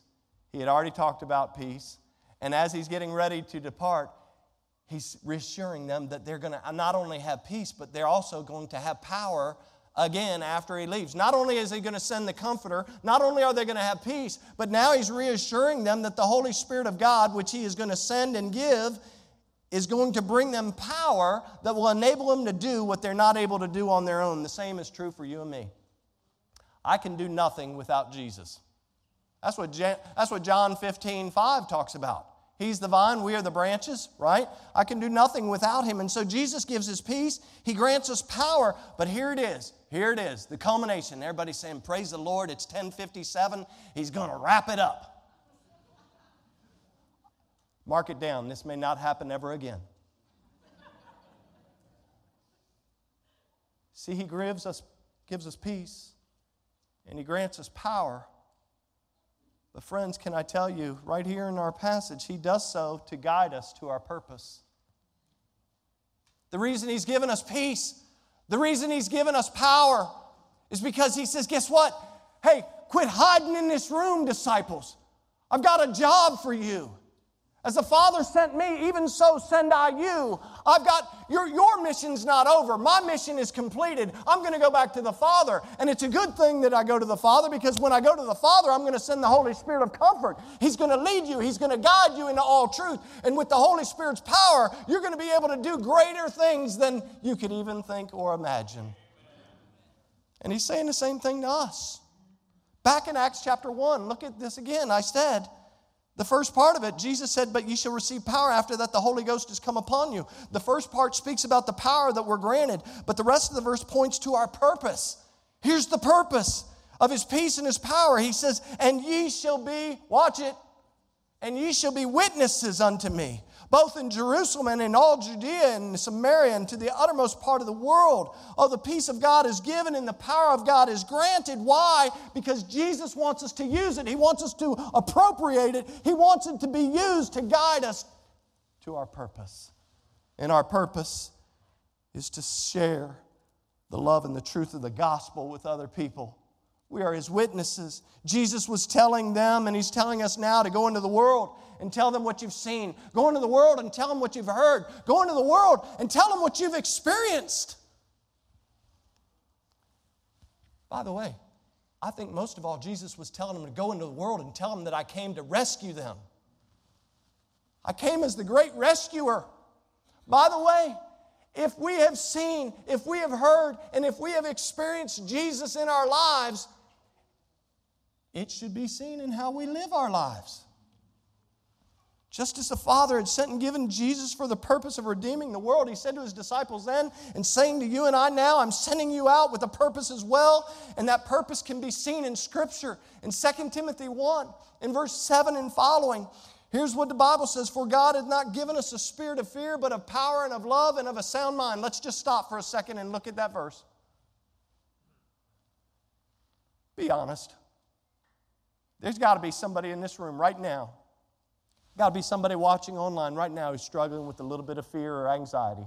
he had already talked about peace, and as he's getting ready to depart, he's reassuring them that they're going to not only have peace, but they're also going to have power again after he leaves. Not only is he going to send the comforter, not only are they going to have peace, but now he's reassuring them that the Holy Spirit of God, which he is going to send and give, is going to bring them power that will enable them to do what they're not able to do on their own. The same is true for you and me. I can do nothing without Jesus. That's what, that's what John 15, 5 talks about. He's the vine, we are the branches, right? I can do nothing without him. And so Jesus gives us peace, he grants us power. But here it is. Here it is, the culmination. Everybody's saying, Praise the Lord, it's 1057. He's going to wrap it up. Mark it down. This may not happen ever again. See, he gives us, gives us peace and he grants us power. But, friends, can I tell you, right here in our passage, he does so to guide us to our purpose. The reason he's given us peace, the reason he's given us power, is because he says, Guess what? Hey, quit hiding in this room, disciples. I've got a job for you. As the Father sent me, even so send I you. I've got your, your mission's not over. My mission is completed. I'm going to go back to the Father. And it's a good thing that I go to the Father because when I go to the Father, I'm going to send the Holy Spirit of comfort. He's going to lead you, He's going to guide you into all truth. And with the Holy Spirit's power, you're going to be able to do greater things than you could even think or imagine. And He's saying the same thing to us. Back in Acts chapter 1, look at this again. I said, The first part of it, Jesus said, But ye shall receive power after that the Holy Ghost has come upon you. The first part speaks about the power that we're granted, but the rest of the verse points to our purpose. Here's the purpose of his peace and his power. He says, And ye shall be, watch it, and ye shall be witnesses unto me both in Jerusalem and in all Judea and Samaria and to the uttermost part of the world. Oh, the peace of God is given and the power of God is granted. Why? Because Jesus wants us to use it, He wants us to appropriate it, He wants it to be used to guide us to our purpose. And our purpose is to share the love and the truth of the gospel with other people. We are his witnesses. Jesus was telling them, and he's telling us now to go into the world and tell them what you've seen. Go into the world and tell them what you've heard. Go into the world and tell them what you've experienced. By the way, I think most of all, Jesus was telling them to go into the world and tell them that I came to rescue them. I came as the great rescuer. By the way, if we have seen, if we have heard, and if we have experienced Jesus in our lives, it should be seen in how we live our lives. Just as the Father had sent and given Jesus for the purpose of redeeming the world, he said to his disciples then, and saying to you and I now, I'm sending you out with a purpose as well. And that purpose can be seen in Scripture. In 2 Timothy 1, in verse 7 and following, here's what the Bible says For God has not given us a spirit of fear, but of power and of love and of a sound mind. Let's just stop for a second and look at that verse. Be honest. There's got to be somebody in this room right now Got to be somebody watching online right now who's struggling with a little bit of fear or anxiety.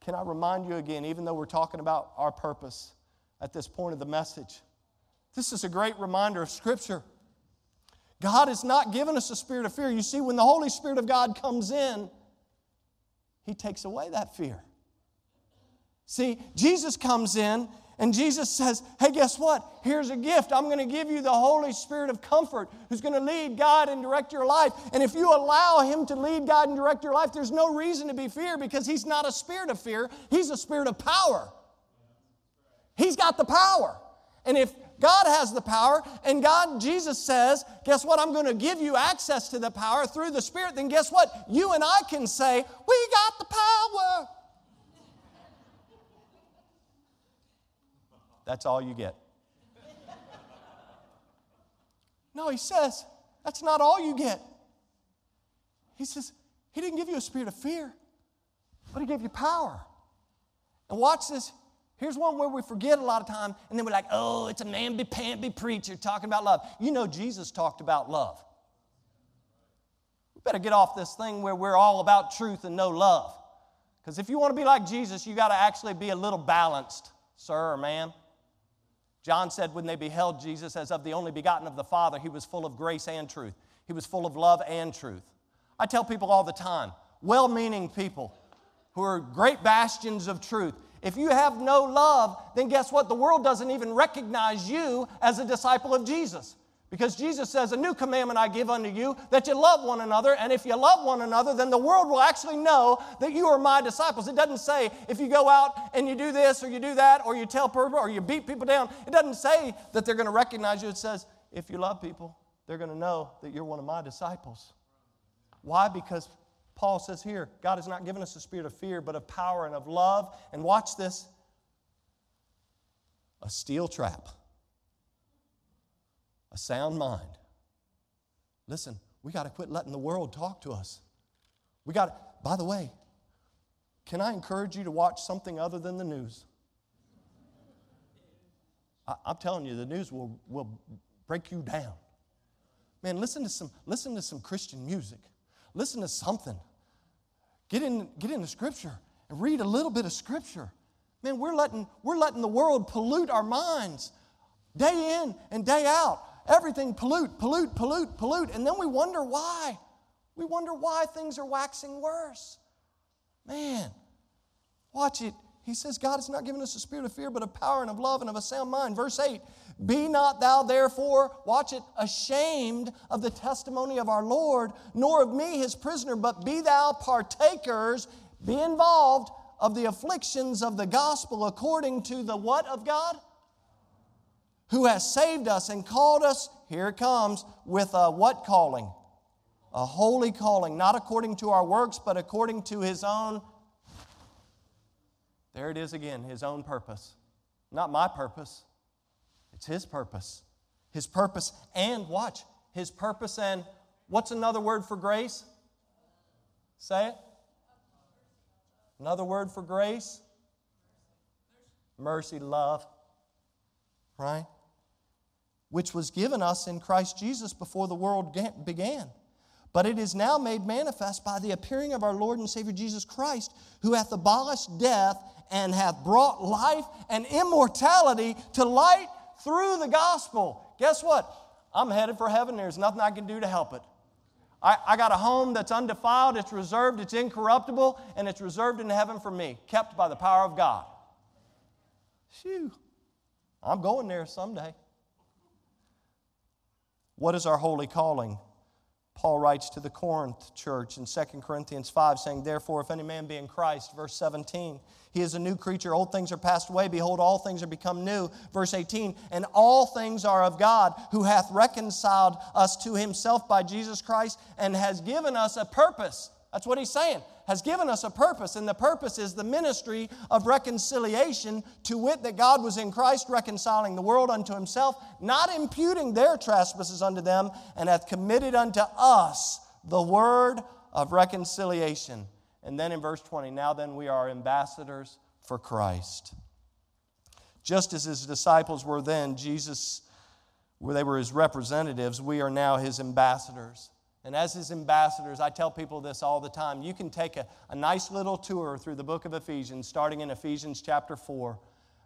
Can I remind you again, even though we're talking about our purpose at this point of the message, this is a great reminder of Scripture. God has not given us a spirit of fear. You see, when the Holy Spirit of God comes in, He takes away that fear. See, Jesus comes in and Jesus says, Hey, guess what? Here's a gift. I'm going to give you the Holy Spirit of comfort who's going to lead, God and direct your life. And if you allow Him to lead, God and direct your life, there's no reason to be fear because He's not a spirit of fear, He's a spirit of power. He's got the power. And if God has the power, and God, Jesus says, guess what? I'm going to give you access to the power through the Spirit, then guess what? You and I can say, We got the power. That's all you get. No, he says, that's not all you get. He says, he didn't give you a spirit of fear, but he gave you power. And watch this. Here's one where we forget a lot of time, and then we're like, oh, it's a namby-pamby preacher talking about love. You know, Jesus talked about love. We better get off this thing where we're all about truth and no love. Because if you want to be like Jesus, you got to actually be a little balanced, sir or ma'am. John said when they beheld Jesus as of the only begotten of the Father, he was full of grace and truth. He was full of love and truth. I tell people all the time, well meaning people who are great bastions of truth, if you have no love, then guess what? The world doesn't even recognize you as a disciple of Jesus. Because Jesus says, A new commandment I give unto you, that you love one another. And if you love one another, then the world will actually know that you are my disciples. It doesn't say if you go out and you do this or you do that or you tell people or you beat people down. It doesn't say that they're going to recognize you. It says, if you love people, they're going to know that you're one of my disciples. Why? Because Paul says here, God has not given us a spirit of fear, but of power and of love. And watch this a steel trap a sound mind. Listen, we got to quit letting the world talk to us. We got to, by the way, can I encourage you to watch something other than the news? I, am telling you, the news will, will break you down. Man, listen to some, listen to some Christian music. Listen to something. Get in, get into Scripture and read a little bit of Scripture. Man, we're letting, we're letting the world pollute our minds day in and day out everything pollute, pollute, pollute, pollute. And then we wonder why. We wonder why things are waxing worse. Man, watch it. He says, God has not given us a spirit of fear, but of power and of love and of a sound mind. Verse 8 Be not thou therefore, watch it, ashamed of the testimony of our Lord, nor of me his prisoner, but be thou partakers, be involved of the afflictions of the gospel according to the what of God? Who has saved us and called us, here it comes, with a what calling? A holy calling, not according to our works, but according to his own. There it is again, his own purpose. Not my purpose, it's his purpose. His purpose and, watch, his purpose and what's another word for grace? Say it. Another word for grace? Mercy, love. Right? Which was given us in Christ Jesus before the world began. But it is now made manifest by the appearing of our Lord and Savior Jesus Christ, who hath abolished death and hath brought life and immortality to light through the gospel. Guess what? I'm headed for heaven. There's nothing I can do to help it. I, I got a home that's undefiled, it's reserved, it's incorruptible, and it's reserved in heaven for me, kept by the power of God. Phew. I'm going there someday. What is our holy calling? Paul writes to the Corinth church in 2 Corinthians 5, saying, Therefore, if any man be in Christ, verse 17, he is a new creature. Old things are passed away. Behold, all things are become new. Verse 18, and all things are of God, who hath reconciled us to himself by Jesus Christ and has given us a purpose. That's what he's saying. Has given us a purpose, and the purpose is the ministry of reconciliation, to wit, that God was in Christ reconciling the world unto himself, not imputing their trespasses unto them, and hath committed unto us the word of reconciliation. And then in verse 20, now then we are ambassadors for Christ. Just as his disciples were then, Jesus, where they were his representatives, we are now his ambassadors. And as his ambassadors, I tell people this all the time. You can take a, a nice little tour through the book of Ephesians, starting in Ephesians chapter 4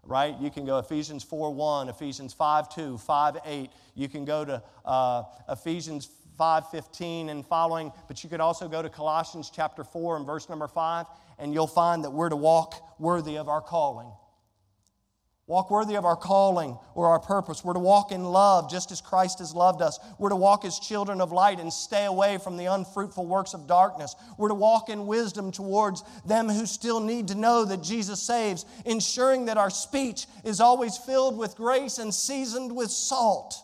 right? You can go Ephesians 4 1, Ephesians 5 2, 5 8. You can go to uh, Ephesians 5:15 and following, but you could also go to Colossians chapter 4 and verse number 5 and you'll find that we're to walk worthy of our calling. Walk worthy of our calling or our purpose. We're to walk in love just as Christ has loved us. We're to walk as children of light and stay away from the unfruitful works of darkness. We're to walk in wisdom towards them who still need to know that Jesus saves, ensuring that our speech is always filled with grace and seasoned with salt.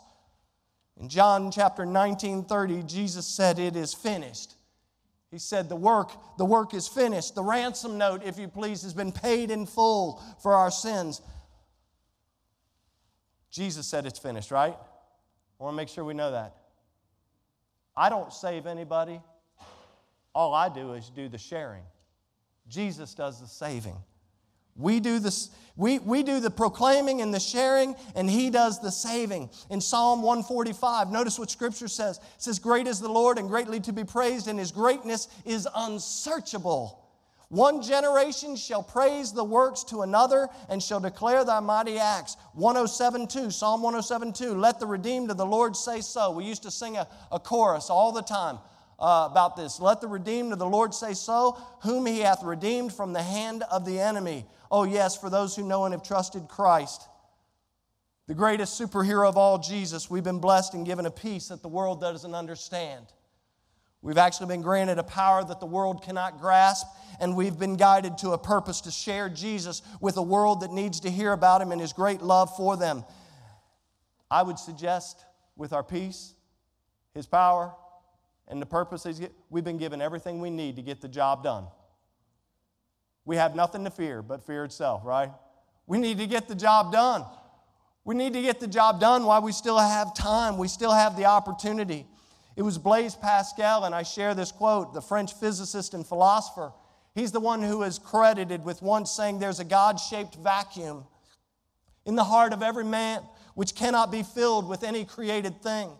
In John chapter 19, 30, Jesus said, It is finished. He said, The work, the work is finished. The ransom note, if you please, has been paid in full for our sins. Jesus said it's finished, right? I want to make sure we know that. I don't save anybody. All I do is do the sharing. Jesus does the saving. We do, this, we, we do the proclaiming and the sharing, and he does the saving. In Psalm 145, notice what scripture says. It says, Great is the Lord and greatly to be praised, and his greatness is unsearchable. One generation shall praise the works to another and shall declare thy mighty acts. 1072, Psalm 1072, let the redeemed of the Lord say so. We used to sing a, a chorus all the time uh, about this. Let the redeemed of the Lord say so, whom he hath redeemed from the hand of the enemy. Oh, yes, for those who know and have trusted Christ. The greatest superhero of all, Jesus, we've been blessed and given a peace that the world doesn't understand. We've actually been granted a power that the world cannot grasp, and we've been guided to a purpose to share Jesus with a world that needs to hear about him and his great love for them. I would suggest with our peace, his power, and the purpose is we've been given everything we need to get the job done. We have nothing to fear but fear itself, right? We need to get the job done. We need to get the job done while we still have time. We still have the opportunity. It was Blaise Pascal, and I share this quote, the French physicist and philosopher. He's the one who is credited with once saying, There's a God shaped vacuum in the heart of every man which cannot be filled with any created thing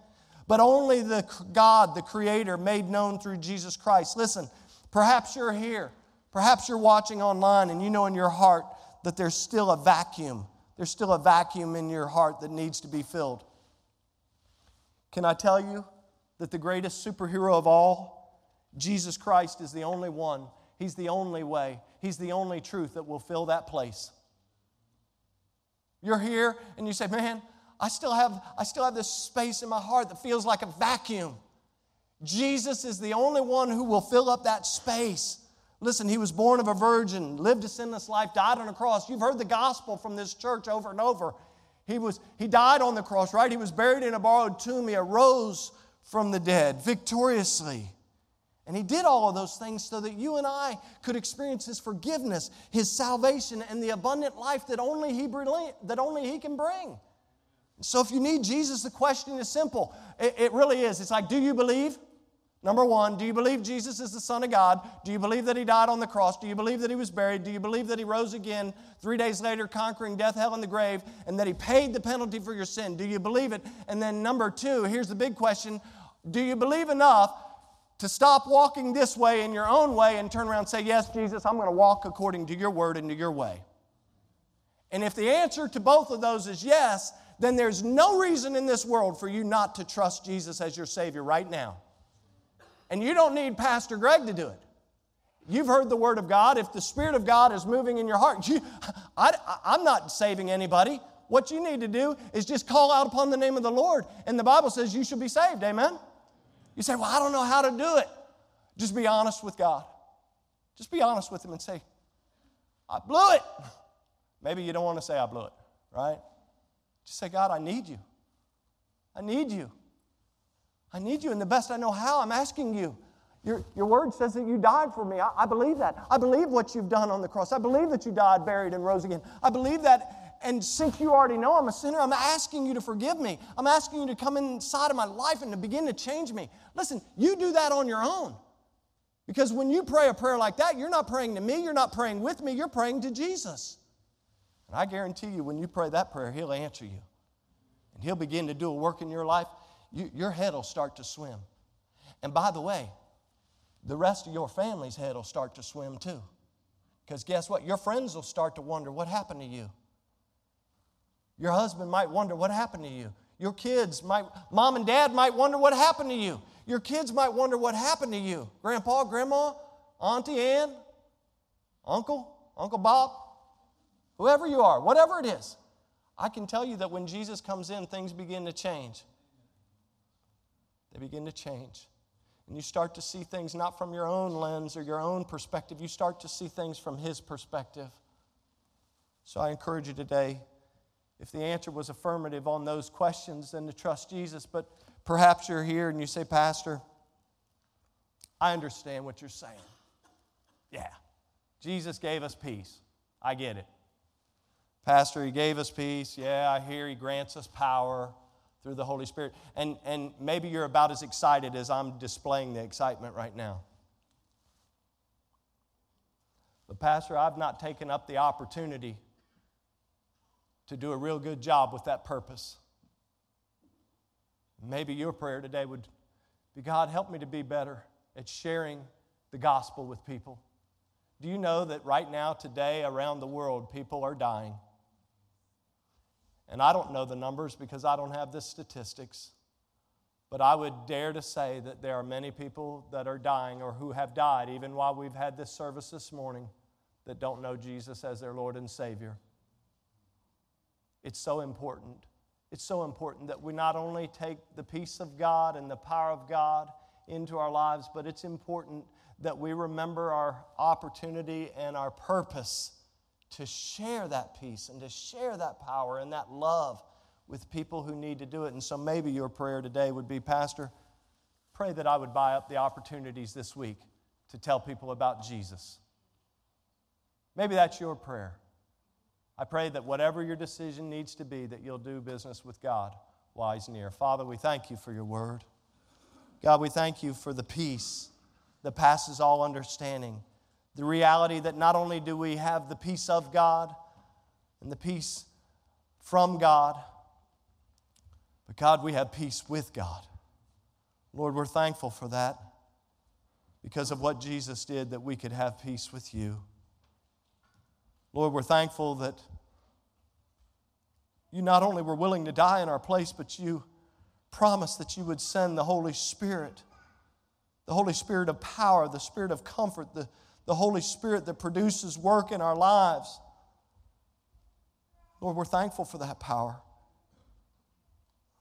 but only the God, the Creator, made known through Jesus Christ. Listen, perhaps you're here, perhaps you're watching online, and you know in your heart that there's still a vacuum. There's still a vacuum in your heart that needs to be filled. Can I tell you that the greatest superhero of all, Jesus Christ, is the only one? He's the only way, He's the only truth that will fill that place. You're here and you say, Man, I still have, I still have this space in my heart that feels like a vacuum. Jesus is the only one who will fill up that space. Listen, he was born of a virgin, lived a sinless life, died on a cross. You've heard the gospel from this church over and over. He, was, he died on the cross, right? He was buried in a borrowed tomb. He arose from the dead victoriously. And he did all of those things so that you and I could experience his forgiveness, his salvation, and the abundant life that only he, that only he can bring. So if you need Jesus, the question is simple. It, it really is. It's like, do you believe? Number one, do you believe Jesus is the Son of God? Do you believe that He died on the cross? Do you believe that He was buried? Do you believe that He rose again three days later, conquering death, hell, and the grave, and that He paid the penalty for your sin? Do you believe it? And then, number two, here's the big question Do you believe enough to stop walking this way in your own way and turn around and say, Yes, Jesus, I'm going to walk according to your word and to your way? And if the answer to both of those is yes, then there's no reason in this world for you not to trust Jesus as your Savior right now. And you don't need Pastor Greg to do it. You've heard the Word of God. If the Spirit of God is moving in your heart, you, I, I'm not saving anybody. What you need to do is just call out upon the name of the Lord. And the Bible says you should be saved. Amen? You say, Well, I don't know how to do it. Just be honest with God. Just be honest with Him and say, I blew it. Maybe you don't want to say, I blew it, right? Just say, God, I need you. I need you. I need you, and the best I know how, I'm asking you. Your, your word says that you died for me. I, I believe that. I believe what you've done on the cross. I believe that you died, buried, and rose again. I believe that. And since you already know I'm a sinner, I'm asking you to forgive me. I'm asking you to come inside of my life and to begin to change me. Listen, you do that on your own. Because when you pray a prayer like that, you're not praying to me, you're not praying with me, you're praying to Jesus. And I guarantee you, when you pray that prayer, He'll answer you. And He'll begin to do a work in your life you, your head will start to swim. And by the way, the rest of your family's head will start to swim too. Because guess what? Your friends will start to wonder what happened to you. Your husband might wonder what happened to you. Your kids might, mom and dad might wonder what happened to you. Your kids might wonder what happened to you. Grandpa, grandma, Auntie Ann, Uncle, Uncle Bob, whoever you are, whatever it is. I can tell you that when Jesus comes in, things begin to change they begin to change. And you start to see things not from your own lens or your own perspective, you start to see things from His perspective. So I encourage you today, if the answer was affirmative on those questions, then to trust Jesus. But perhaps you're here and you say, Pastor, I understand what you're saying. Yeah, Jesus gave us peace. I get it. Pastor, He gave us peace. Yeah, I hear He grants us power through the Holy Spirit. And, and maybe you're about as excited as I'm displaying the excitement right now. But, Pastor, I've not taken up the opportunity to do a real good job with that purpose. Maybe your prayer today would be God, help me to be better at sharing the gospel with people. Do you know that right now, today, around the world, people are dying? And I don't know the numbers because I don't have the statistics. But I would dare to say that there are many people that are dying or who have died, even while we've had this service this morning, that don't know Jesus as their Lord and Savior. It's so important. It's so important that we not only take the peace of God and the power of God into our lives, but it's important that we remember our opportunity and our purpose to share that peace and to share that power and that love with people who need to do it. And so maybe your prayer today would be, Pastor, pray that I would buy up the opportunities this week to tell people about Jesus. Maybe that's your prayer. I pray that whatever your decision needs to be, that you'll do business with God He's near. Father, we thank you for your word. God, we thank you for the peace that passes all understanding the reality that not only do we have the peace of God and the peace from God, but God, we have peace with God. Lord, we're thankful for that because of what Jesus did that we could have peace with you. Lord, we're thankful that you not only were willing to die in our place, but you promised that you would send the Holy Spirit, the Holy Spirit of power, the Spirit of comfort, the the Holy Spirit that produces work in our lives. Lord, we're thankful for that power.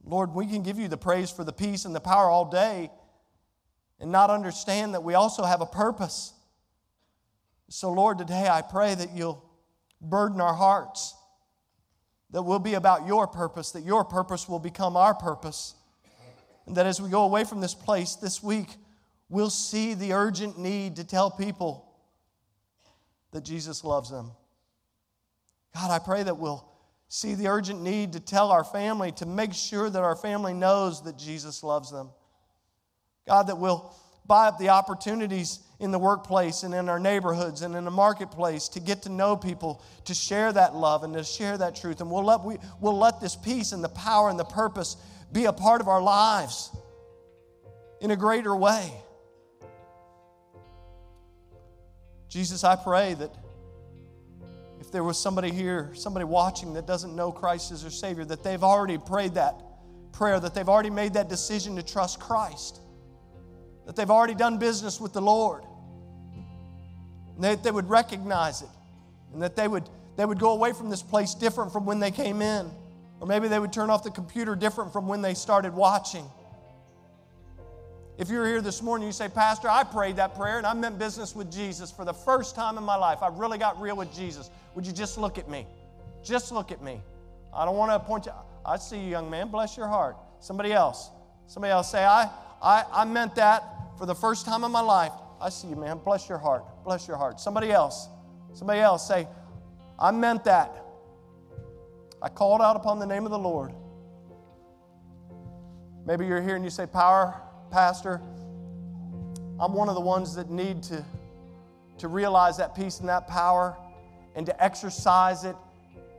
Lord, we can give you the praise for the peace and the power all day and not understand that we also have a purpose. So, Lord, today I pray that you'll burden our hearts, that we'll be about your purpose, that your purpose will become our purpose. And that as we go away from this place this week, we'll see the urgent need to tell people that Jesus loves them. God, I pray that we'll see the urgent need to tell our family, to make sure that our family knows that Jesus loves them. God, that we'll buy up the opportunities in the workplace and in our neighborhoods and in the marketplace to get to know people, to share that love and to share that truth. And we'll let, we, we'll let this peace and the power and the purpose be a part of our lives in a greater way. Jesus, I pray that if there was somebody here, somebody watching that doesn't know Christ as their Savior, that they've already prayed that prayer, that they've already made that decision to trust Christ, that they've already done business with the Lord, and that they would recognize it, and that they would, they would go away from this place different from when they came in, or maybe they would turn off the computer different from when they started watching. If you're here this morning, you say, Pastor, I prayed that prayer and I meant business with Jesus for the first time in my life. I really got real with Jesus. Would you just look at me? Just look at me. I don't want to point you. I see you, young man. Bless your heart. Somebody else. Somebody else say, I, I, I meant that for the first time in my life. I see you, man. Bless your heart. Bless your heart. Somebody else. Somebody else say, I meant that. I called out upon the name of the Lord. Maybe you're here and you say, Power, Pastor, I'm one of the ones that need to, to realize that peace and that power and to exercise it,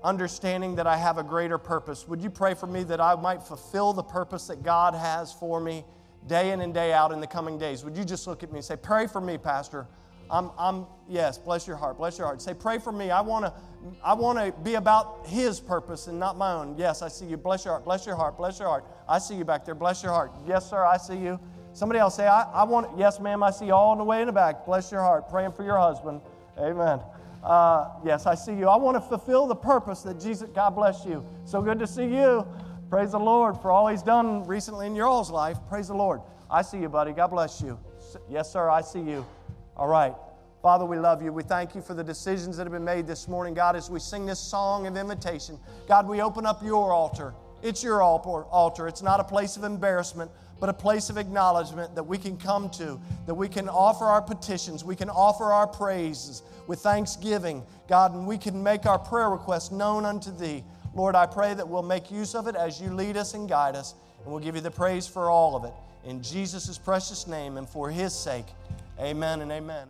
understanding that I have a greater purpose. Would you pray for me that I might fulfill the purpose that God has for me day in and day out in the coming days? Would you just look at me and say, Pray for me, Pastor? I'm, I'm yes, bless your heart, bless your heart. Say, pray for me. I want to I want to be about his purpose and not my own. Yes, I see you. Bless your heart, bless your heart, bless your heart. I see you back there. Bless your heart. Yes, sir, I see you. Somebody else say, I, I want, yes, ma'am, I see you all in the way in the back. Bless your heart. Praying for your husband. Amen. Uh, yes, I see you. I want to fulfill the purpose that Jesus, God bless you. So good to see you. Praise the Lord for all He's done recently in your all's life. Praise the Lord. I see you, buddy. God bless you. Yes, sir, I see you. All right. Father, we love you. We thank you for the decisions that have been made this morning. God, as we sing this song of invitation, God, we open up your altar. It's your altar. It's not a place of embarrassment, but a place of acknowledgement that we can come to, that we can offer our petitions, we can offer our praises with thanksgiving, God, and we can make our prayer requests known unto Thee. Lord, I pray that we'll make use of it as you lead us and guide us, and we'll give you the praise for all of it. In Jesus' precious name and for His sake, amen and amen.